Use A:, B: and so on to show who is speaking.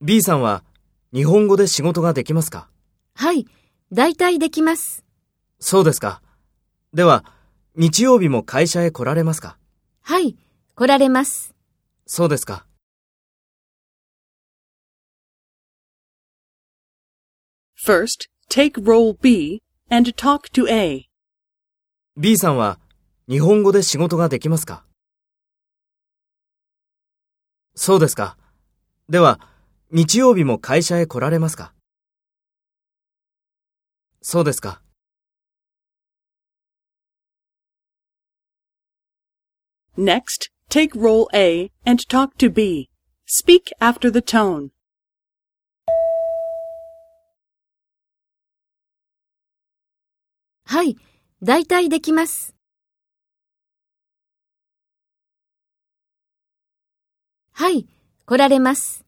A: B
B: さんは日本語で仕事ができますか？
C: はい、大体できます。
B: そうですか。では、日曜日も会社へ来られますか？
C: はい、来られます。
B: そうですか。
A: First, take role B and talk to A.
B: B さんは日本語で仕事ができますか？そうですか。では、日曜日も会社へ来られますかそうですか。
A: Next, take role A and talk to B. Speak after the tone.
C: はい、大体できます。はい、来られます。